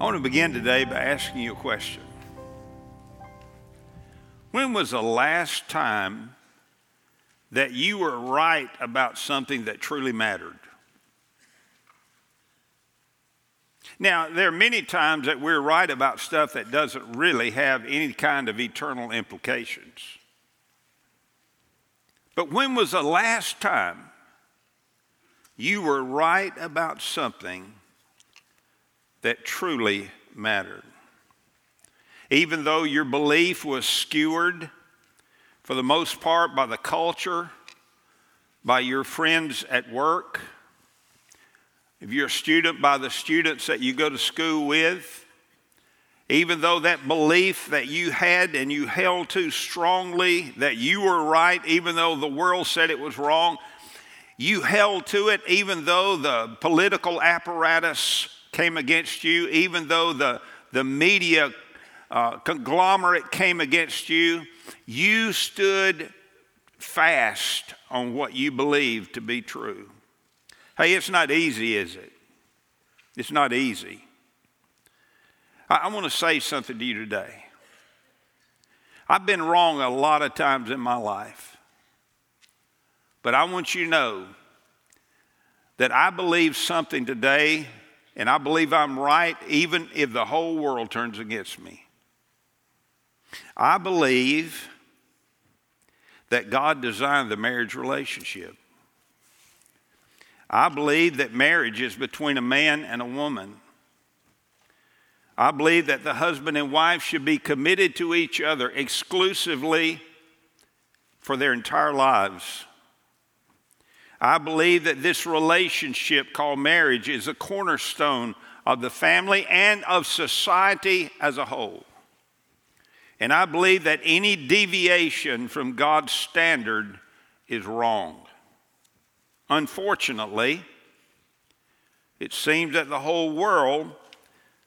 I want to begin today by asking you a question. When was the last time that you were right about something that truly mattered? Now, there are many times that we're right about stuff that doesn't really have any kind of eternal implications. But when was the last time you were right about something that truly mattered? Even though your belief was skewered for the most part by the culture, by your friends at work, if you're a student, by the students that you go to school with, even though that belief that you had and you held to strongly that you were right, even though the world said it was wrong, you held to it even though the political apparatus came against you, even though the, the media uh, conglomerate came against you, you stood fast on what you believed to be true. Hey, it's not easy, is it? It's not easy. I, I want to say something to you today. I've been wrong a lot of times in my life, but I want you to know that I believe something today, and I believe I'm right, even if the whole world turns against me. I believe that God designed the marriage relationship. I believe that marriage is between a man and a woman. I believe that the husband and wife should be committed to each other exclusively for their entire lives. I believe that this relationship called marriage is a cornerstone of the family and of society as a whole. And I believe that any deviation from God's standard is wrong. Unfortunately, it seems that the whole world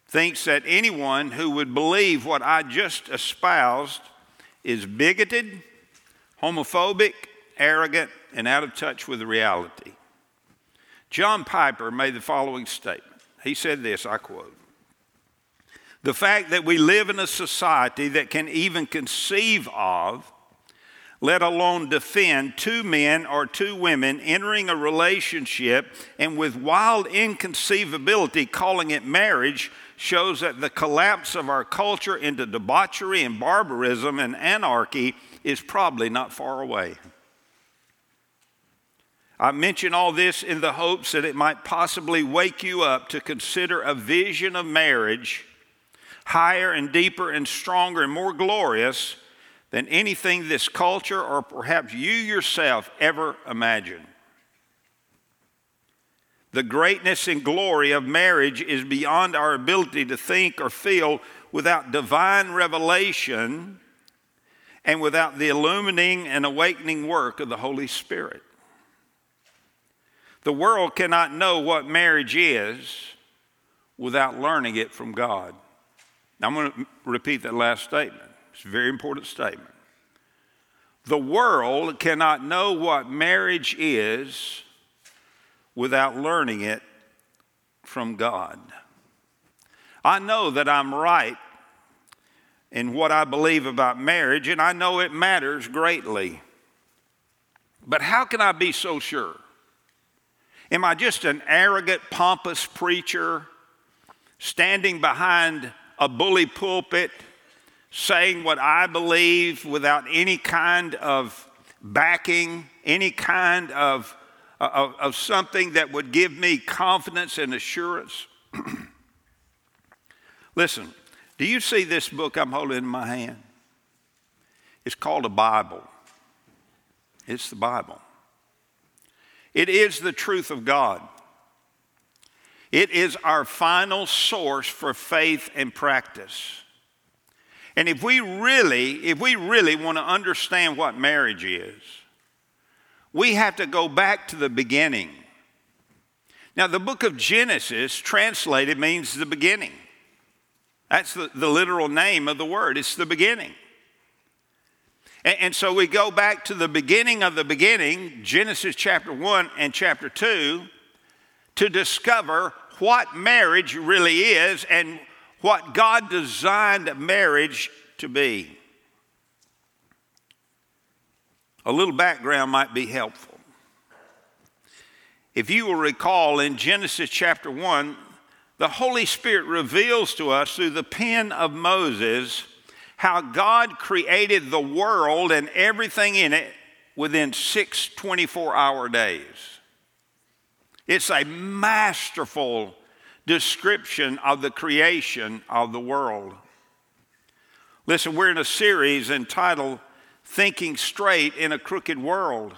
thinks that anyone who would believe what I just espoused is bigoted, homophobic, arrogant, and out of touch with reality. John Piper made the following statement. He said this, I quote The fact that we live in a society that can even conceive of, let alone defend, two men or two women entering a relationship and with wild inconceivability calling it marriage shows that the collapse of our culture into debauchery and barbarism and anarchy is probably not far away. I mention all this in the hopes that it might possibly wake you up to consider a vision of marriage higher and deeper and stronger and more glorious than anything this culture or perhaps you yourself ever imagined. The greatness and glory of marriage is beyond our ability to think or feel without divine revelation and without the illumining and awakening work of the Holy Spirit. The world cannot know what marriage is without learning it from God. Now, I'm going to repeat that last statement. It's a very important statement. The world cannot know what marriage is without learning it from God. I know that I'm right in what I believe about marriage, and I know it matters greatly. But how can I be so sure? Am I just an arrogant, pompous preacher standing behind a bully pulpit saying what I believe without any kind of backing, any kind of of, of something that would give me confidence and assurance. Listen, do you see this book I'm holding in my hand? It's called a Bible. It's the Bible. It is the truth of God. It is our final source for faith and practice. And if we really, if we really want to understand what marriage is, we have to go back to the beginning. Now, the book of Genesis, translated, means the beginning. That's the, the literal name of the word, it's the beginning. And, and so we go back to the beginning of the beginning, Genesis chapter 1 and chapter 2, to discover what marriage really is and what God designed marriage to be. A little background might be helpful. If you will recall in Genesis chapter 1, the Holy Spirit reveals to us through the pen of Moses how God created the world and everything in it within six 24 hour days. It's a masterful description of the creation of the world. Listen, we're in a series entitled Thinking Straight in a Crooked World.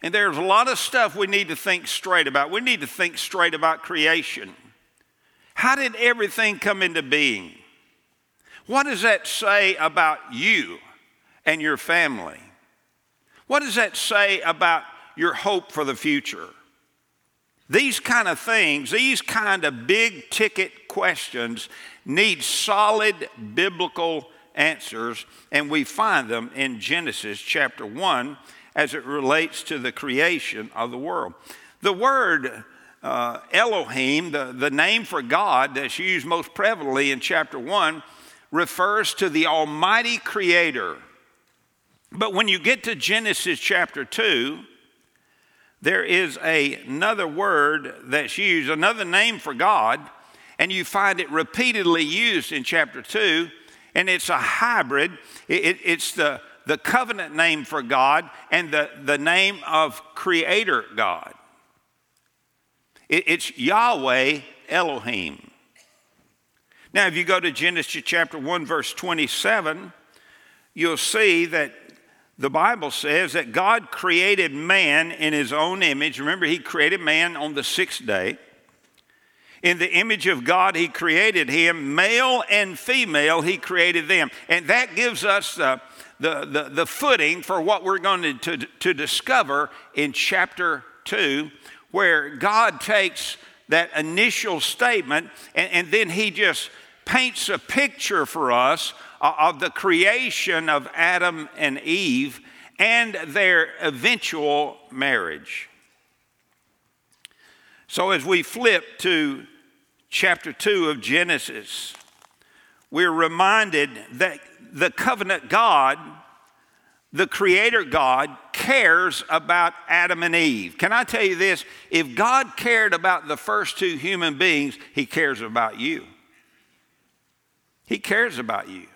And there's a lot of stuff we need to think straight about. We need to think straight about creation. How did everything come into being? What does that say about you and your family? What does that say about your hope for the future? These kind of things, these kind of big ticket questions need solid biblical answers, and we find them in Genesis chapter 1 as it relates to the creation of the world. The word uh, Elohim, the, the name for God that's used most prevalently in chapter 1, refers to the Almighty Creator. But when you get to Genesis chapter 2, there is a, another word that's used, another name for God, and you find it repeatedly used in chapter 2, and it's a hybrid. It, it, it's the, the covenant name for God and the, the name of Creator God. It, it's Yahweh Elohim. Now, if you go to Genesis chapter 1, verse 27, you'll see that the Bible says that God created man in his own image. Remember, he created man on the sixth day. In the image of God, he created him, male and female, he created them. And that gives us the, the, the, the footing for what we're going to, to, to discover in chapter 2, where God takes that initial statement and, and then he just paints a picture for us uh, of the creation of Adam and Eve and their eventual marriage. So, as we flip to chapter 2 of Genesis, we're reminded that the covenant God, the creator God, cares about Adam and Eve. Can I tell you this? If God cared about the first two human beings, he cares about you. He cares about you.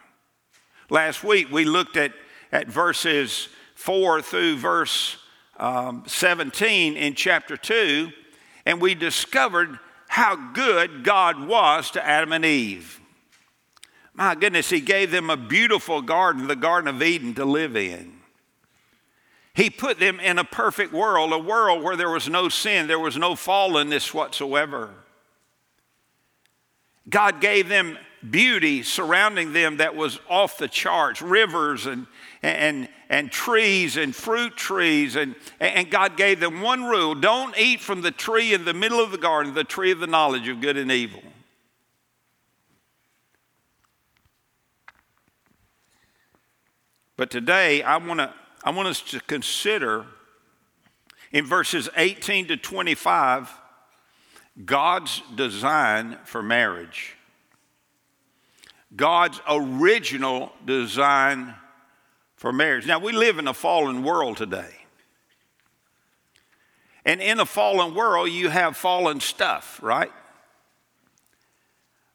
Last week we looked at, at verses 4 through verse um, 17 in chapter 2, and we discovered how good God was to Adam and Eve. My goodness, He gave them a beautiful garden, the Garden of Eden, to live in. He put them in a perfect world, a world where there was no sin, there was no fallenness whatsoever. God gave them beauty surrounding them that was off the charts rivers and, and, and trees and fruit trees. And, and God gave them one rule don't eat from the tree in the middle of the garden, the tree of the knowledge of good and evil. But today, I want, to, I want us to consider in verses 18 to 25 God's design for marriage. God's original design for marriage. Now, we live in a fallen world today. And in a fallen world, you have fallen stuff, right?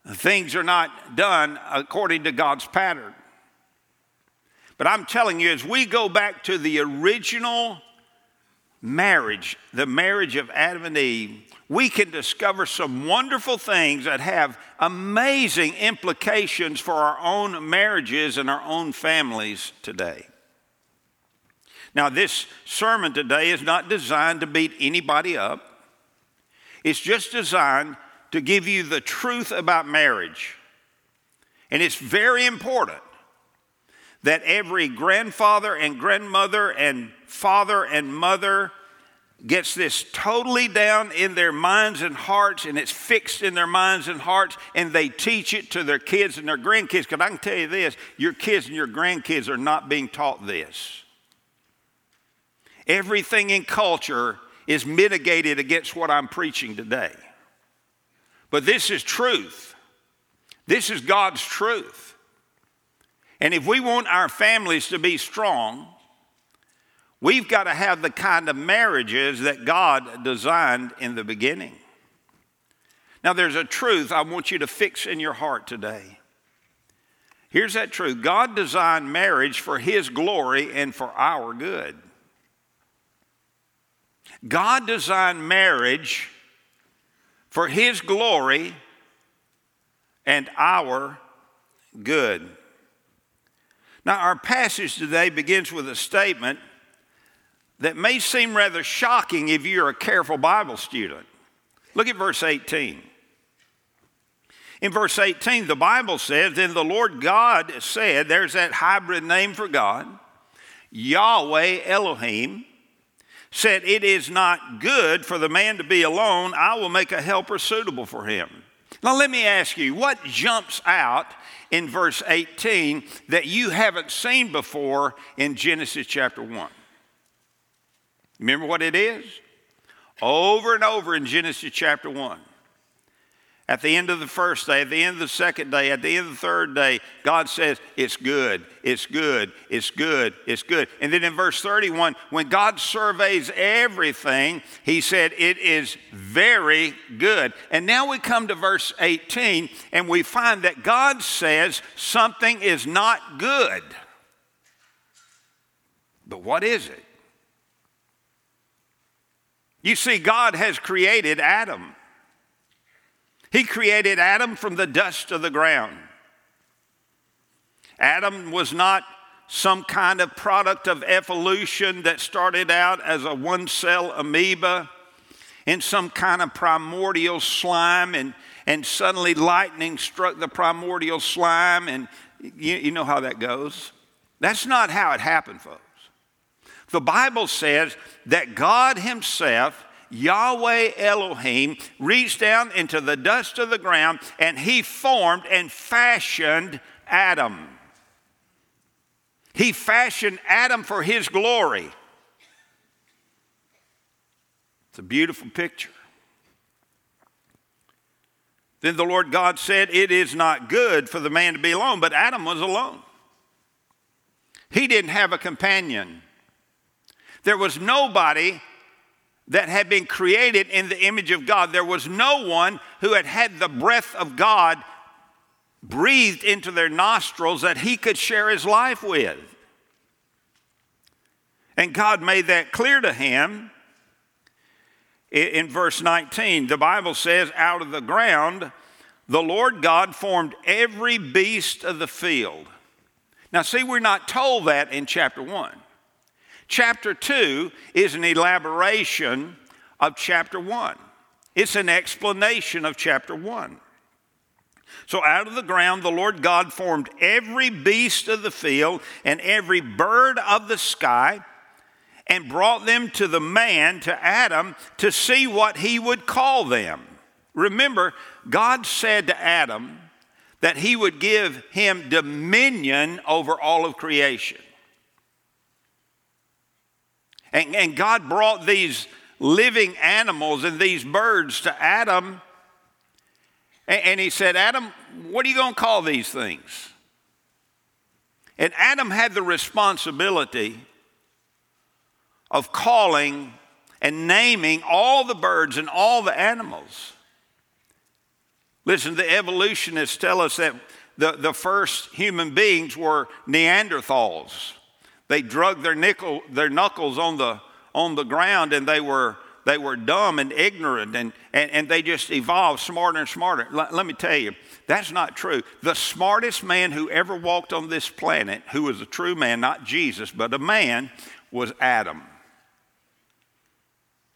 Things are not done according to God's pattern. But I'm telling you, as we go back to the original marriage, the marriage of Adam and Eve, we can discover some wonderful things that have amazing implications for our own marriages and our own families today. Now, this sermon today is not designed to beat anybody up, it's just designed to give you the truth about marriage. And it's very important that every grandfather and grandmother and father and mother gets this totally down in their minds and hearts, and it's fixed in their minds and hearts, and they teach it to their kids and their grandkids. Because I can tell you this your kids and your grandkids are not being taught this. Everything in culture is mitigated against what I'm preaching today. But this is truth. This is God's truth. And if we want our families to be strong, we've got to have the kind of marriages that God designed in the beginning. Now, there's a truth I want you to fix in your heart today. Here's that truth God designed marriage for His glory and for our good. God designed marriage for His glory and our good. Now, our passage today begins with a statement that may seem rather shocking if you're a careful Bible student. Look at verse 18. In verse 18, the Bible says, Then the Lord God said, there's that hybrid name for God, Yahweh Elohim, said, It is not good for the man to be alone. I will make a helper suitable for him. Now, let me ask you, what jumps out in verse 18 that you haven't seen before in Genesis chapter 1? Remember what it is? Over and over in Genesis chapter 1. At the end of the first day, at the end of the second day, at the end of the third day, God says, It's good, it's good, it's good, it's good. And then in verse 31, when God surveys everything, He said, It is very good. And now we come to verse 18, and we find that God says something is not good. But what is it? You see, God has created Adam. He created Adam from the dust of the ground. Adam was not some kind of product of evolution that started out as a one cell amoeba in some kind of primordial slime, and, and suddenly lightning struck the primordial slime, and you, you know how that goes. That's not how it happened, folks. The Bible says that God Himself Yahweh Elohim reached down into the dust of the ground and he formed and fashioned Adam. He fashioned Adam for his glory. It's a beautiful picture. Then the Lord God said, It is not good for the man to be alone, but Adam was alone. He didn't have a companion. There was nobody that had been created in the image of God. There was no one who had had the breath of God breathed into their nostrils that he could share his life with. And God made that clear to him. In verse 19, the Bible says, Out of the ground, the Lord God formed every beast of the field. Now, see, we're not told that in chapter 1. Chapter 2 is an elaboration of chapter 1, it's an explanation of chapter 1. So, out of the ground, the Lord God formed every beast of the field and every bird of the sky and brought them to the man, to Adam, to see what he would call them. Remember, God said to Adam that he would give him dominion over all of creation. And, and God brought these living animals and these birds to Adam. And, and he said, Adam, what are you going to call these things? And Adam had the responsibility of calling and naming all the birds and all the animals. Listen, the evolutionists tell us that the, the first human beings were Neanderthals. They drug their, nickel, their knuckles on the, on the ground and they were, they were dumb and ignorant and, and, and they just evolved smarter and smarter. L- let me tell you, that's not true. The smartest man who ever walked on this planet, who was a true man, not Jesus, but a man, was Adam.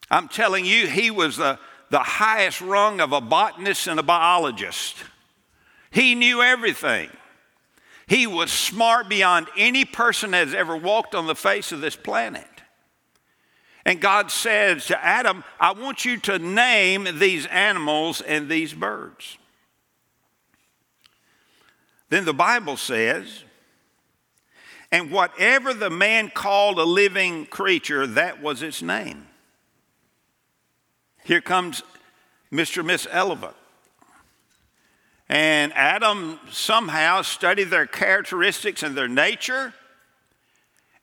I'm telling you, he was the, the highest rung of a botanist and a biologist. He knew everything. He was smart beyond any person that has ever walked on the face of this planet. And God says to Adam, I want you to name these animals and these birds. Then the Bible says, and whatever the man called a living creature, that was its name. Here comes Mr. Miss Eleva. And Adam somehow studied their characteristics and their nature,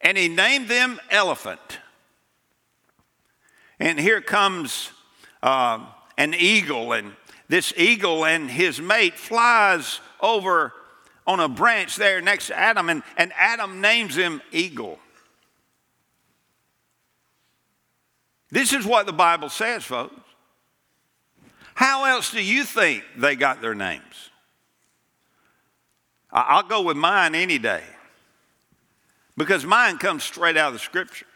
and he named them elephant. And here comes uh, an eagle, and this eagle and his mate flies over on a branch there next to Adam, and, and Adam names him Eagle. This is what the Bible says, folks. How else do you think they got their names? I'll go with mine any day because mine comes straight out of the scriptures.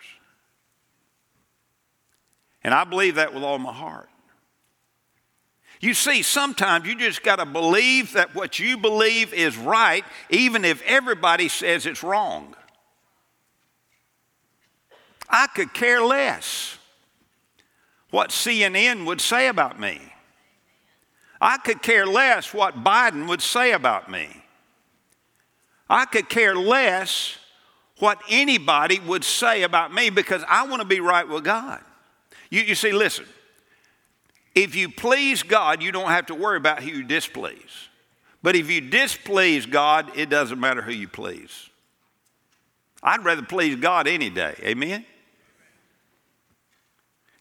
And I believe that with all my heart. You see, sometimes you just got to believe that what you believe is right, even if everybody says it's wrong. I could care less what CNN would say about me. I could care less what Biden would say about me. I could care less what anybody would say about me because I want to be right with God. You, you see, listen, if you please God, you don't have to worry about who you displease. But if you displease God, it doesn't matter who you please. I'd rather please God any day. Amen?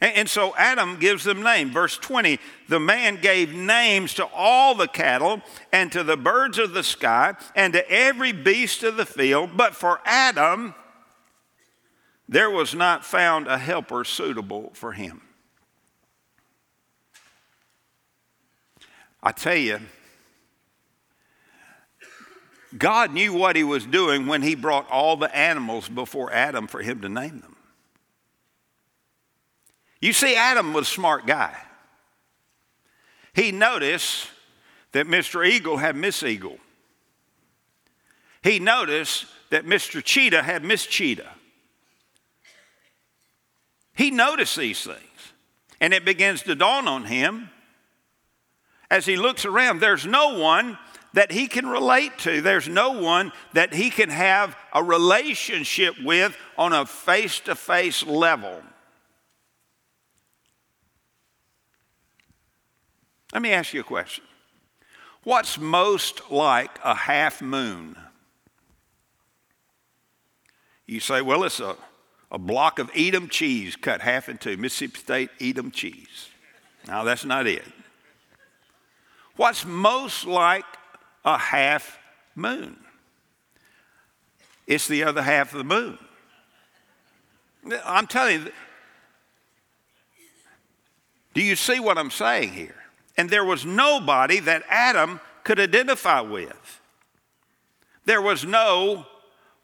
And, and so Adam gives them name. Verse 20 the man gave names to all the cattle and to the birds of the sky and to every beast of the field. But for Adam, there was not found a helper suitable for him. I tell you, God knew what he was doing when he brought all the animals before Adam for him to name them. You see, Adam was a smart guy. He noticed that Mr. Eagle had Miss Eagle. He noticed that Mr. Cheetah had Miss Cheetah. He noticed these things. And it begins to dawn on him as he looks around, there's no one that he can relate to. There's no one that he can have a relationship with on a face to face level. Let me ask you a question. What's most like a half moon? You say, well, it's a, a block of Edam cheese cut half in two, Mississippi State Edam cheese. Now, that's not it. What's most like a half moon? It's the other half of the moon. I'm telling you, do you see what I'm saying here? And there was nobody that Adam could identify with. There was no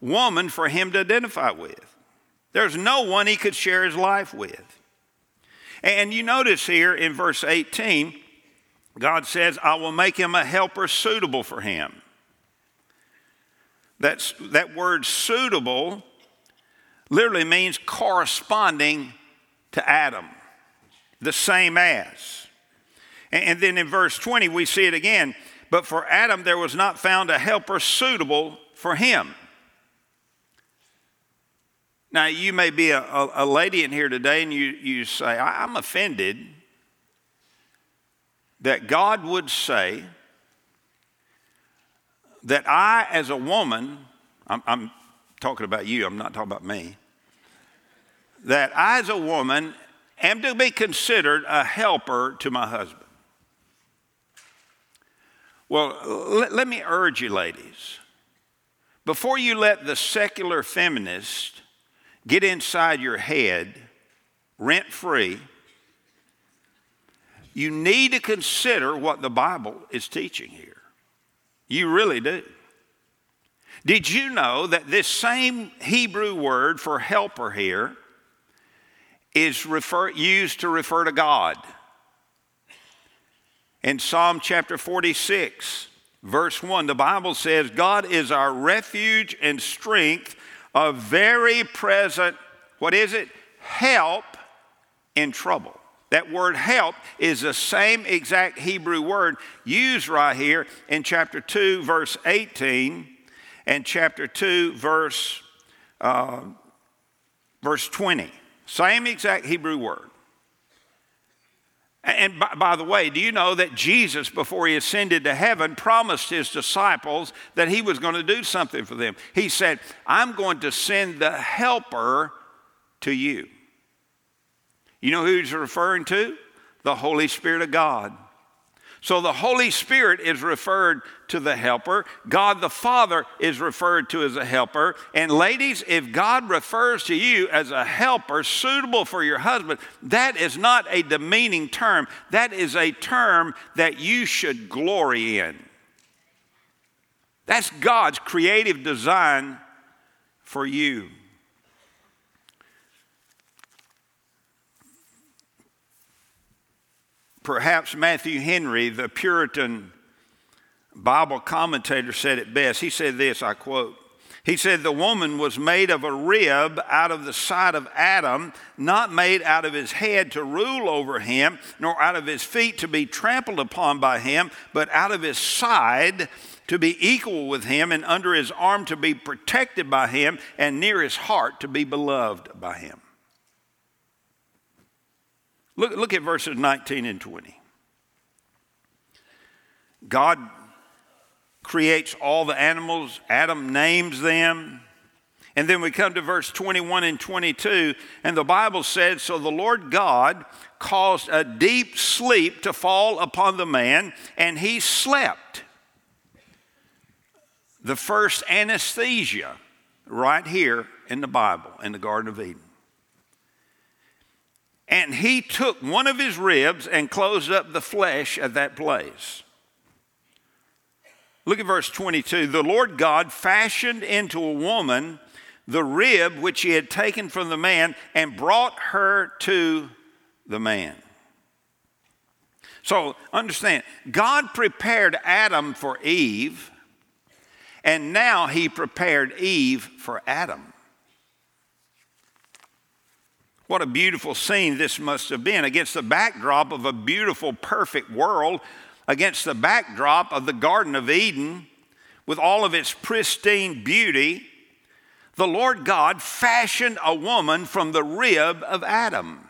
woman for him to identify with. There's no one he could share his life with. And you notice here in verse 18, God says, I will make him a helper suitable for him. That's, that word suitable literally means corresponding to Adam, the same as. And, then in verse 20, we see it again. But for Adam, there was not found a helper suitable for him. Now, you may be a, a, a lady in here today and you, you say, I'm offended that God would say that I, as a woman, I'm, I'm, talking about you, I'm not talking about me, that I, as a woman, am to be considered a helper to my husband. Well, let, let me urge you, ladies, before you let the secular feminist get inside your head rent free you need to consider what the Bible is teaching here. You really do. Did you know that this same Hebrew word for helper here is refer, used to refer to God? In Psalm chapter 46, verse 1, the Bible says, God is our refuge and strength, a very present, what is it? Help in trouble. That word help is the same exact Hebrew word used right here in chapter 2, verse 18, and chapter 2, verse, uh, verse 20. Same exact Hebrew word. And by, by, the way, do you know that Jesus, before he ascended to heaven, promised his disciples that he was going to do something for them? He said, I'm going to send the helper to you. You know who he's referring to? The Holy Spirit of God. So the Holy Spirit is referred to the helper. God the Father is referred to as a helper. And ladies, if God refers to you as a helper suitable for your husband, that is not a demeaning term. That is a term that you should glory in. That's God's creative design for you. Perhaps Matthew Henry, the Puritan Bible commentator, said it best. He said this I quote, he said, The woman was made of a rib out of the side of Adam, not made out of his head to rule over him, nor out of his feet to be trampled upon by him, but out of his side to be equal with him, and under his arm to be protected by him, and near his heart to be beloved by him. Look, look at verses 19 and 20. God creates all the animals, Adam names them. And then we come to verse 21 and 22, and the Bible said So the Lord God caused a deep sleep to fall upon the man, and he slept. The first anesthesia right here in the Bible, in the Garden of Eden. And he took one of his ribs and closed up the flesh at that place. Look at verse 22. The Lord God fashioned into a woman the rib which he had taken from the man and brought her to the man. So understand, God prepared Adam for Eve, and now he prepared Eve for Adam. What a beautiful scene this must have been against the backdrop of a beautiful, perfect world, against the backdrop of the Garden of Eden with all of its pristine beauty. The Lord God fashioned a woman from the rib of Adam.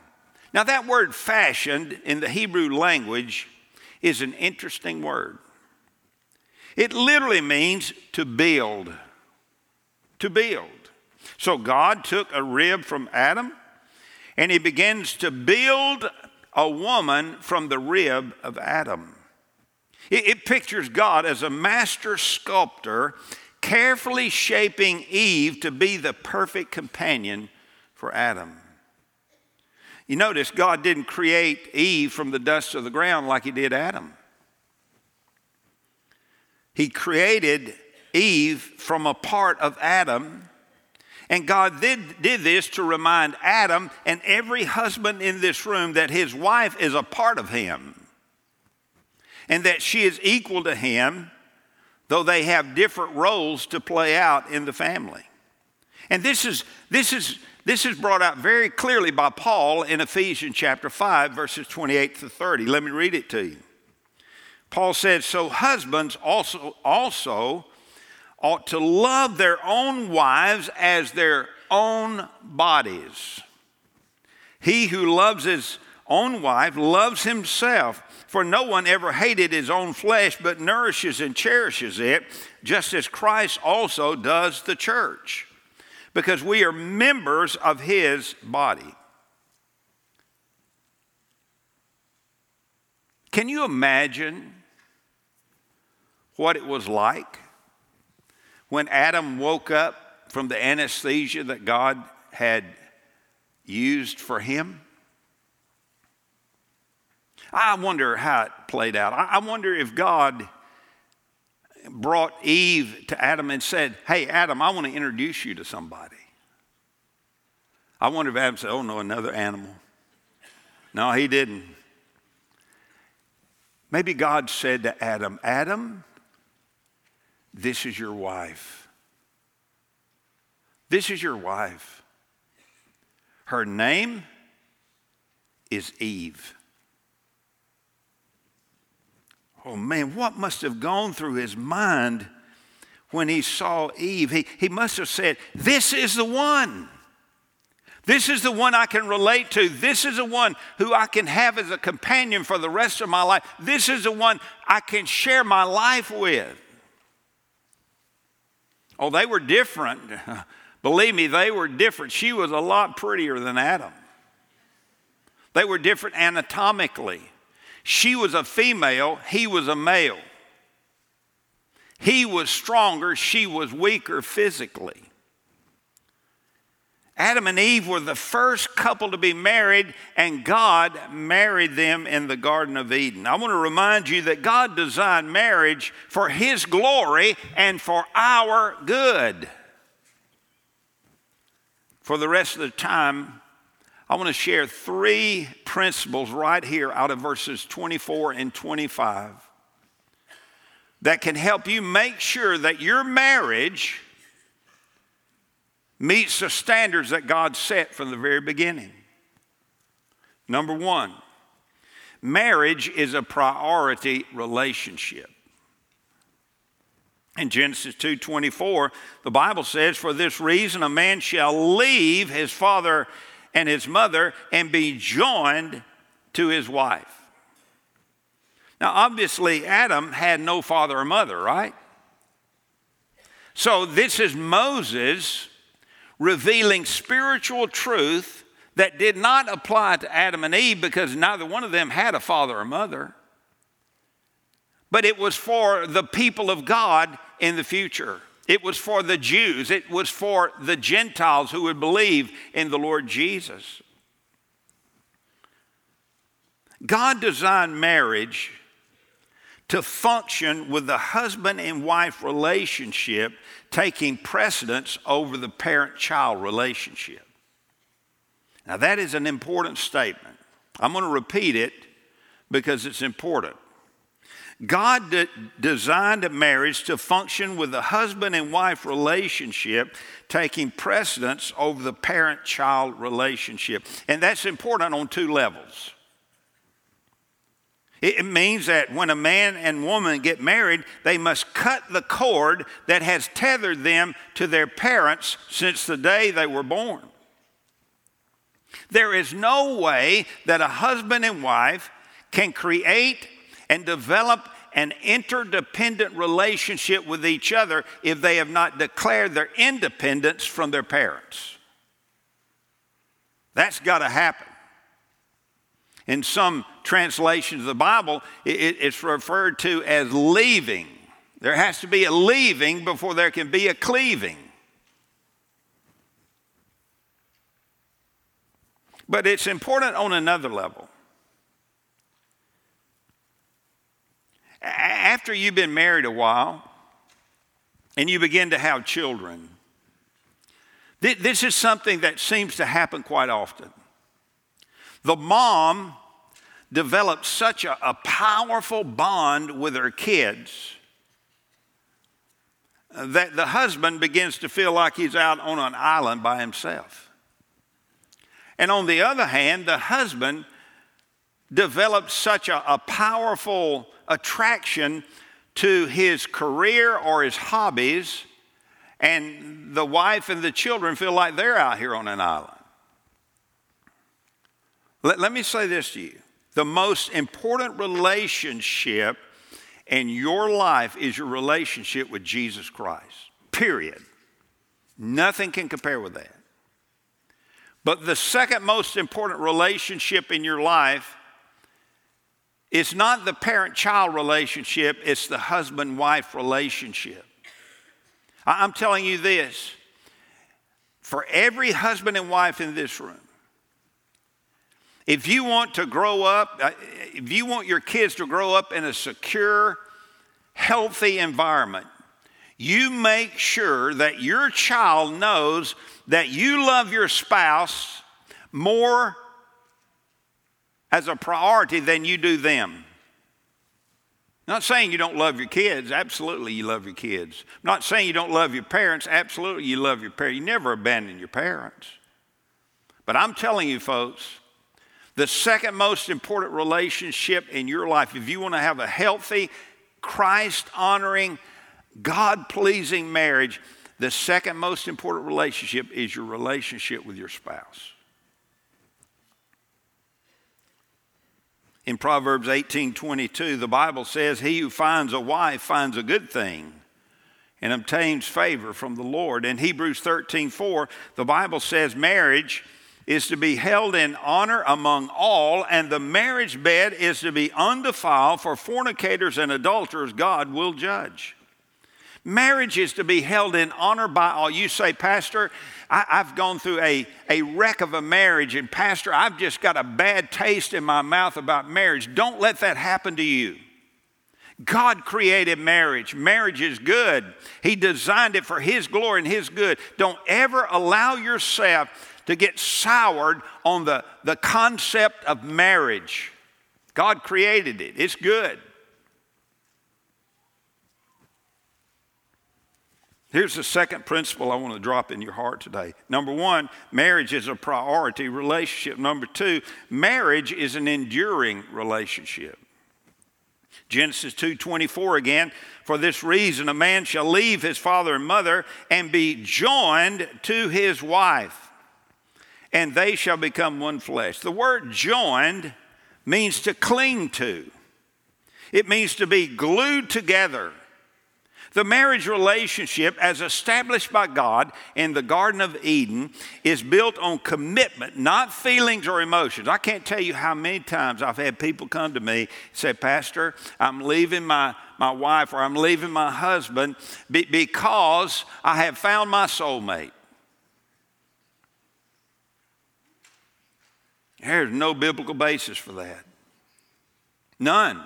Now, that word fashioned in the Hebrew language is an interesting word. It literally means to build. To build. So, God took a rib from Adam and he begins to build a woman from the rib of Adam. It, it pictures God as a master sculptor carefully shaping Eve to be the perfect companion for Adam. You notice God didn't create Eve from the dust of the ground like he did Adam. He created Eve from a part of Adam and God did, did this to remind Adam and every husband in this room that his wife is a part of him and that she is equal to him, though they have different roles to play out in the family. And this is, this is, this is brought out very clearly by Paul in Ephesians chapter 5, verses 28 to 30. Let me read it to you. Paul said, So husbands also, also ought to love their own wives as their own bodies. He who loves his own wife loves himself, for no one ever hated his own flesh, but nourishes and cherishes it, just as Christ also does the church, because we are members of his body. Can you imagine what it was like when Adam woke up from the anesthesia that God had used for him? I wonder how it played out. I wonder if God brought Eve to Adam and said, Hey, Adam, I want to introduce you to somebody. I wonder if Adam said, Oh, no, another animal. No, he didn't. Maybe God said to Adam, Adam, this is your wife. This is your wife. Her name is Eve. Oh man, what must have gone through his mind when he saw Eve? He, he must have said, This is the one. This is the one I can relate to. This is the one who I can have as a companion for the rest of my life. This is the one I can share my life with. Oh, they were different. Believe me, they were different. She was a lot prettier than Adam. They were different anatomically. She was a female, he was a male. He was stronger, she was weaker physically. Adam and Eve were the first couple to be married, and God married them in the Garden of Eden. I want to remind you that God designed marriage for His glory and for our good. For the rest of the time, I want to share three principles right here out of verses 24 and 25 that can help you make sure that your marriage meets the standards that God set from the very beginning. Number one, marriage is a priority relationship. In Genesis 2:24, the Bible says, "For this reason a man shall leave his father and his mother and be joined to his wife." Now, obviously, Adam had no father or mother, right? So, this is Moses revealing spiritual truth that did not apply to Adam and Eve because neither one of them had a father or mother. But it was for the people of God in the future. It was for the Jews. It was for the Gentiles who would believe in the Lord Jesus. God designed marriage to function with the husband and wife relationship taking precedence over the parent child relationship. Now, that is an important statement. I'm going to repeat it because it's important. God de- designed a marriage to function with the husband and wife relationship taking precedence over the parent child relationship. And that's important on two levels. It means that when a man and woman get married, they must cut the cord that has tethered them to their parents since the day they were born. There is no way that a husband and wife can create and develop an interdependent relationship with each other if they have not declared their independence from their parents. That's got to happen. In some translations of the Bible, it, it's referred to as leaving. There has to be a leaving before there can be a cleaving. But it's important on another level. After you've been married a while and you begin to have children, this is something that seems to happen quite often. The mom develops such a, a powerful bond with her kids that the husband begins to feel like he's out on an island by himself. And on the other hand, the husband develops such a, a, powerful attraction to his career or his hobbies, and the wife and the children feel like they're out here on an island. Let, let me say this to you the most important relationship in your life is your relationship with Jesus Christ, period. Nothing can compare with that. But the second most important relationship in your life is not the parent child relationship, it's the husband wife relationship. I'm telling you this for every husband and wife in this room, if you want to grow up, uh, if you want your kids to grow up in a secure, healthy environment, you make sure that your child knows that you love your spouse more as a priority than you do them. Not saying you don't love your kids, absolutely you love your kids. Not saying you don't love your parents, absolutely you love your parents. You never abandon your parents. But I'm telling you, folks, the second most important relationship in your life, if you want to have a healthy, Christ honoring, God pleasing marriage, the second most important relationship is your relationship with your spouse. In Proverbs 18:22, the Bible says, "He who finds a wife finds a good thing and obtains favor from the Lord." In Hebrews 13:4, the Bible says, "Marriage is to be held in honor among all, and the marriage bed is to be undefiled, for fornicators and adulterers God will judge. Marriage is to be held in honor by all. You say, Pastor, I, have gone through a, a wreck of a marriage, and Pastor, I've just got a bad taste in my mouth about marriage. Don't let that happen to you. God created marriage. Marriage is good. He designed it for His glory and His good. Don't ever allow yourself to get soured on the, the concept of marriage. God created it, it's good. Here's the second principle I want to drop in your heart today. Number one, marriage is a priority relationship. Number two, marriage is an enduring relationship. Genesis 2:24 again, for this reason a man shall leave his father and mother and be joined to his wife, and they shall become one flesh. The word joined means to cling to. It means to be glued together. The marriage relationship, as established by God in the Garden of Eden, is built on commitment, not feelings or emotions. I can't tell you how many times I've had people come to me say, Pastor, I'm leaving my, my wife or I'm leaving my husband be- because I have found my soulmate. There's no biblical basis for that. None.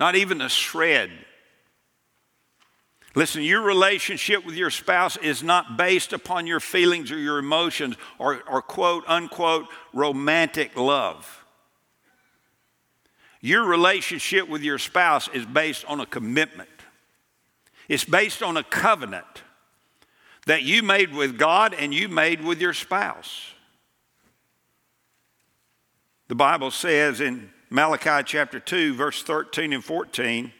Not even a shred. Listen, your relationship with your spouse is not based upon your feelings or your emotions or, or quote unquote romantic love. Your relationship with your spouse is based on a commitment, it's based on a covenant that you made with God and you made with your spouse. The Bible says in Malachi chapter 2, verse 13 and 14,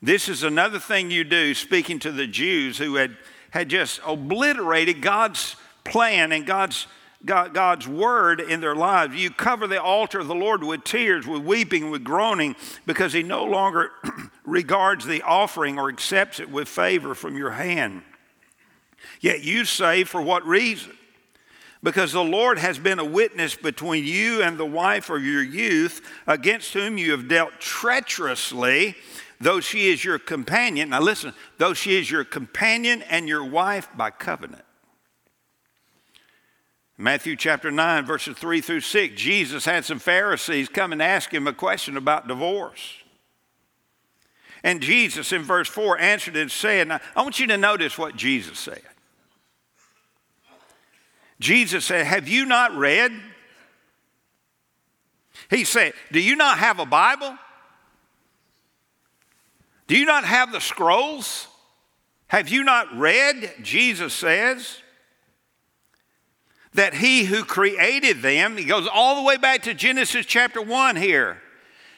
this is another thing you do, speaking to the Jews who had, had just obliterated God's plan and God's, God, God's word in their lives. You cover the altar of the Lord with tears, with weeping, with groaning, because He no longer regards the offering or accepts it with favor from your hand. Yet you say, For what reason? Because the Lord has been a witness between you and the wife of your youth, against whom you have dealt treacherously though she is your companion, now listen, though she is your companion and your wife by covenant. Matthew chapter 9, verses 3 through 6, Jesus had some Pharisees come and ask him a question about divorce. And Jesus, in verse 4, answered and said, Now, I want you to notice what Jesus said. Jesus said, Have you not read? He said, Do you not have a Bible? Do you not have the scrolls? Have you not read, Jesus says, that he who created them, he goes all the way back to Genesis chapter 1 here.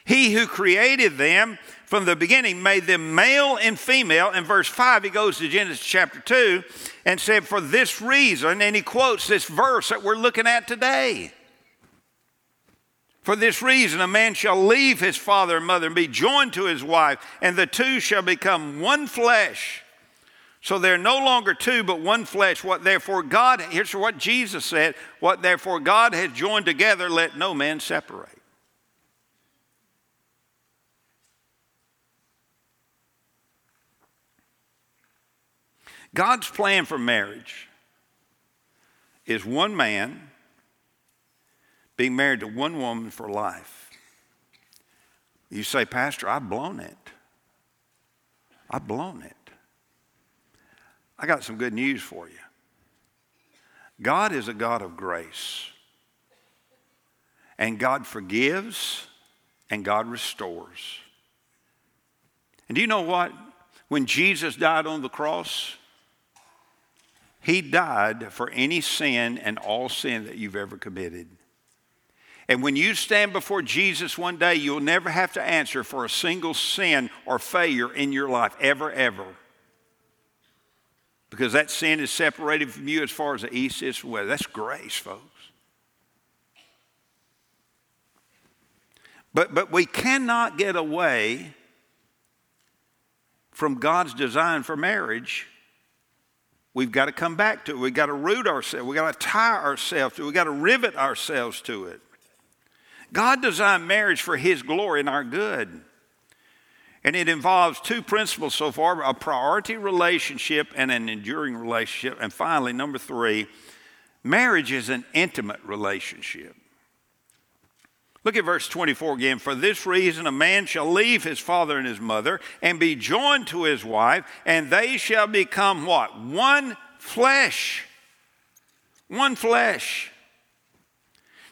He who created them from the beginning made them male and female. In verse 5, he goes to Genesis chapter 2 and said, For this reason, and he quotes this verse that we're looking at today. For this reason, a man shall leave his father and mother and be joined to his wife, and the two shall become one flesh. So they're no longer two, but one flesh. What therefore God, here's what Jesus said what therefore God has joined together, let no man separate. God's plan for marriage is one man being married to one woman for life. You say, Pastor, I've blown it. I've blown it. I got some good news for you. God is a God of grace. And God forgives and God restores. And do you know what? When Jesus died on the cross, he died for any sin and all sin that you've ever committed. And when you stand before Jesus one day, you'll never have to answer for a single sin or failure in your life, ever, ever. Because that sin is separated from you as far as the east is from the west. That's grace, folks. But, but we cannot get away from God's design for marriage. We've got to come back to it. We've got to root ourselves. We've got to tie ourselves to it. We've got to rivet ourselves to it. God designed marriage for His glory and our good. And it involves two principles so far a priority relationship and an enduring relationship. And finally, number three, marriage is an intimate relationship. Look at verse 24 again. For this reason, a man shall leave his father and his mother and be joined to his wife, and they shall become what? One flesh. One flesh.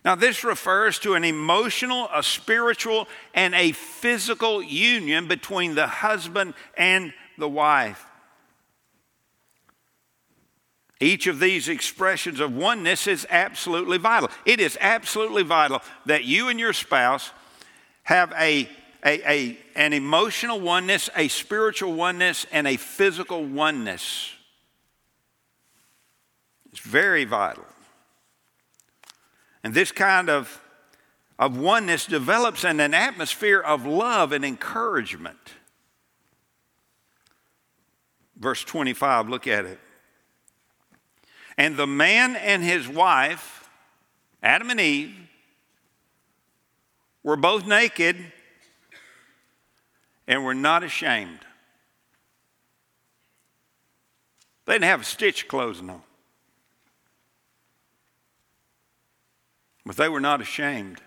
Now, this refers to an emotional, a spiritual, and a physical union between the husband and the wife. Each of these expressions of oneness is absolutely vital. It is absolutely vital that you and your spouse have a, a, a, an emotional oneness, a spiritual oneness, and a physical oneness. It's very vital. And this kind of, of oneness develops in an atmosphere of love and encouragement. Verse 25, look at it. And the man and his wife, Adam and Eve, were both naked and were not ashamed. They didn't have a stitch clothes on. But they were not ashamed.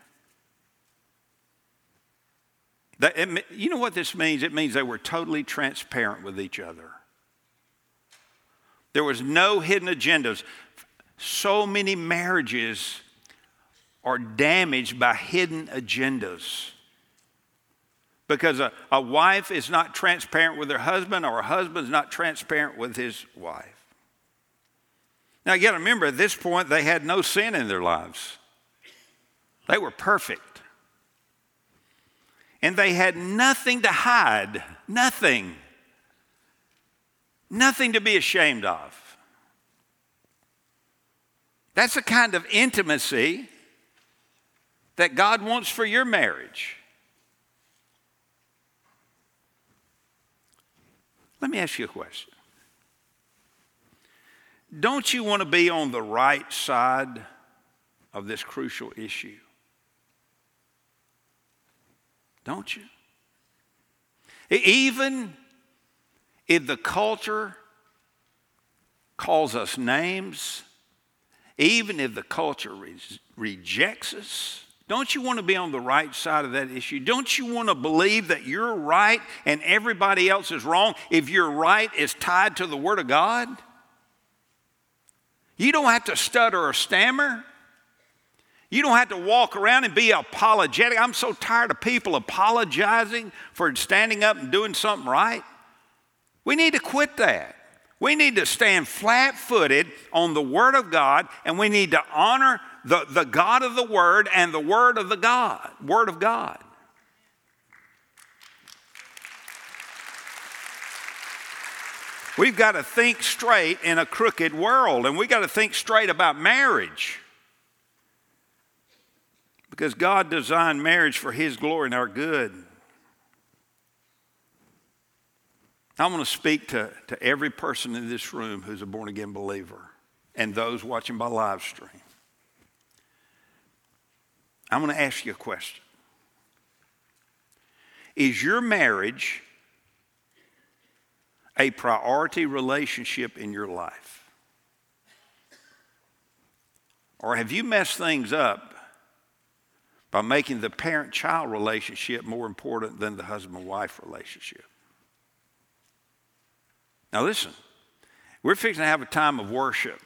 It, you know what this means? It means they were totally transparent with each other. There was no hidden agendas. So many marriages are damaged by hidden agendas. Because a, a wife is not transparent with her husband, or a husband is not transparent with his wife. Now, you got to remember, at this point, they had no sin in their lives. They were perfect. And they had nothing to hide, nothing. Nothing to be ashamed of. That's the kind of intimacy that God wants for your marriage. Let me ask you a question. Don't you want to be on the right side of this crucial issue? Don't you? Even if the culture calls us names, even if the culture re- rejects us, don't you want to be on the right side of that issue? Don't you want to believe that you're right and everybody else is wrong if you're right is tied to the Word of God? You don't have to stutter or stammer. You don't have to walk around and be apologetic. I'm so tired of people apologizing for standing up and doing something right. We need to quit that. We need to stand flat footed on the Word of God and we need to honor the, the God of the Word and the Word of the God, Word of God. We've got to think straight in a crooked world, and we've got to think straight about marriage. Because God designed marriage for His glory and our good. I want to speak to, to every person in this room who's a born again believer and those watching by live stream. I'm going to ask you a question. Is your marriage a priority relationship in your life? Or have you messed things up by making the parent child relationship more important than the husband wife relationship? Now, listen, we're fixing to have a time of worship.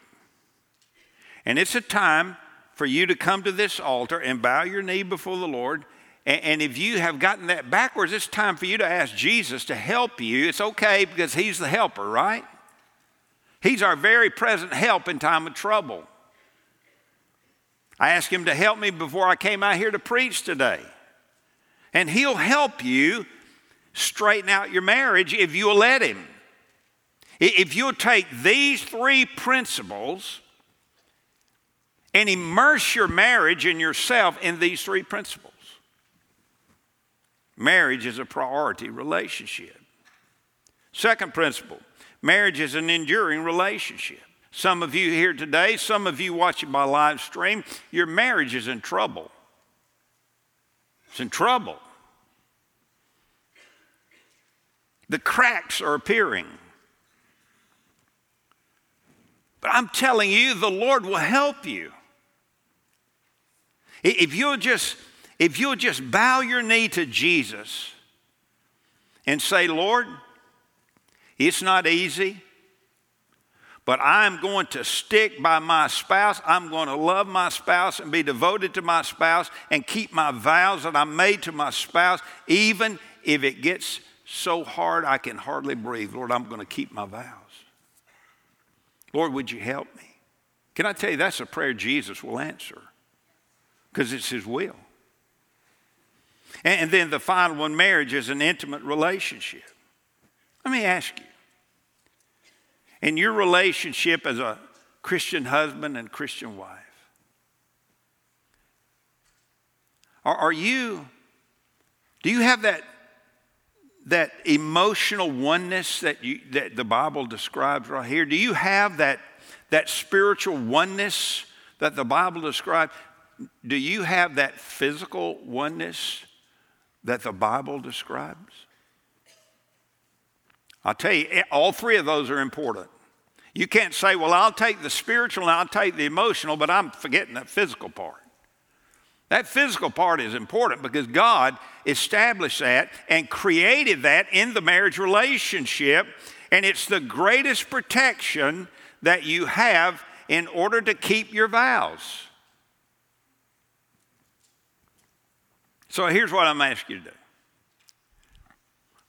And it's a time for you to come to this altar and bow your knee before the Lord. And, if you have gotten that backwards, it's time for you to ask Jesus to help you. It's okay because He's the helper, right? He's our very present help in time of trouble. I asked Him to help me before I came out here to preach today. And He'll help you straighten out your marriage if you'll let Him. If you'll take these three principles and immerse your marriage and yourself in these three principles, marriage is a priority relationship. Second principle marriage is an enduring relationship. Some of you here today, some of you watching by live stream, your marriage is in trouble. It's in trouble. The cracks are appearing. But I'm telling you, the Lord will help you. If you'll just, if you'll just bow your knee to Jesus and say, Lord, it's not easy, but I'm going to stick by my spouse. I'm going to love my spouse and be devoted to my spouse and keep my vows that I made to my spouse, even if it gets so hard I can hardly breathe. Lord, I'm going to keep my vows. Lord, would you help me? Can I tell you, that's a prayer Jesus will answer because it's His will. And then the final one marriage is an intimate relationship. Let me ask you in your relationship as a Christian husband and Christian wife, are, you, do you have that, that emotional oneness that, you, that the Bible describes right here? Do you have that, that spiritual oneness that the Bible describes? Do you have that physical oneness that the Bible describes? I'll tell you, eh, all three of those are important. You can't say, well, I'll take the spiritual and I'll take the emotional, but I'm forgetting that physical part. That physical part is important because God established that and created that in the marriage relationship, and it's the greatest protection that you have in order to keep your vows. So here's what I'm asking you to do.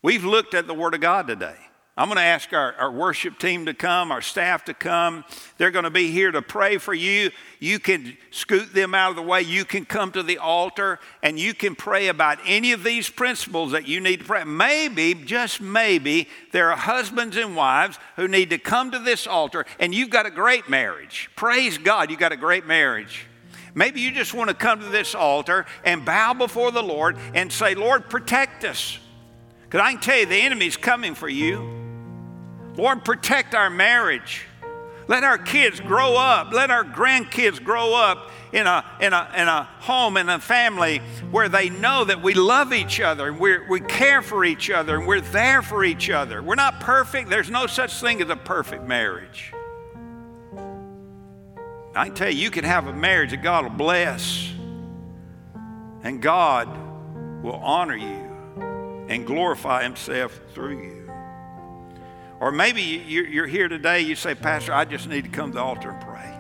We've looked at the Word of God today. I'm going to ask our, our worship team to come, our staff to come. They're going to be here to pray for you. You can scoot them out of the way. You can come to the altar and you can pray about any of these principles that you need to pray. Maybe, just maybe, there are husbands and wives who need to come to this altar and you've got a great marriage. Praise God, you've got a great marriage. Maybe you just want to come to this altar and bow before the Lord and say, Lord, protect us. Because I can tell you, the enemy's coming for you. Lord, protect our marriage. Let our kids grow up. Let our grandkids grow up in a, in a, in a home, in a family where they know that we love each other and we we care for each other and we're there for each other. We're not perfect. There's no such thing as a perfect marriage. I tell you, you can have a marriage that God will bless, and God will honor you and glorify Himself through you. Or maybe you're here today, you say, Pastor, I just need to come to the altar and pray.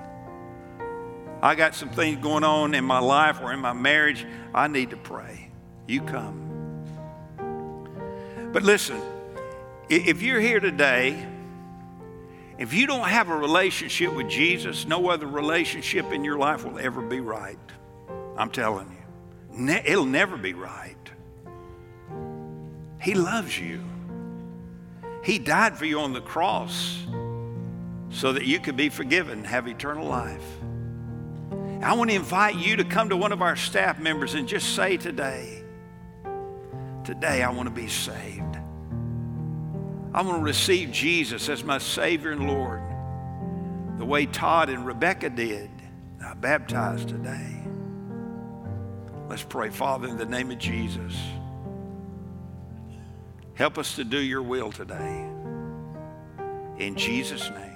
I got some things going on in my life or in my marriage. I need to pray. You come. But listen, if you're here today if you don't have a relationship with Jesus, no other relationship in your life will ever be right. I'm telling you, it'll never be right. He loves you. He died for you on the cross so that you could be forgiven and have eternal life. I want to invite you to come to one of our staff members and just say today, Today I want to be saved. I want to receive Jesus as my Savior and Lord, the way Todd and Rebecca did. I baptized today. Let's pray, Father, in the name of Jesus. Help us to do your will today. In Jesus' name.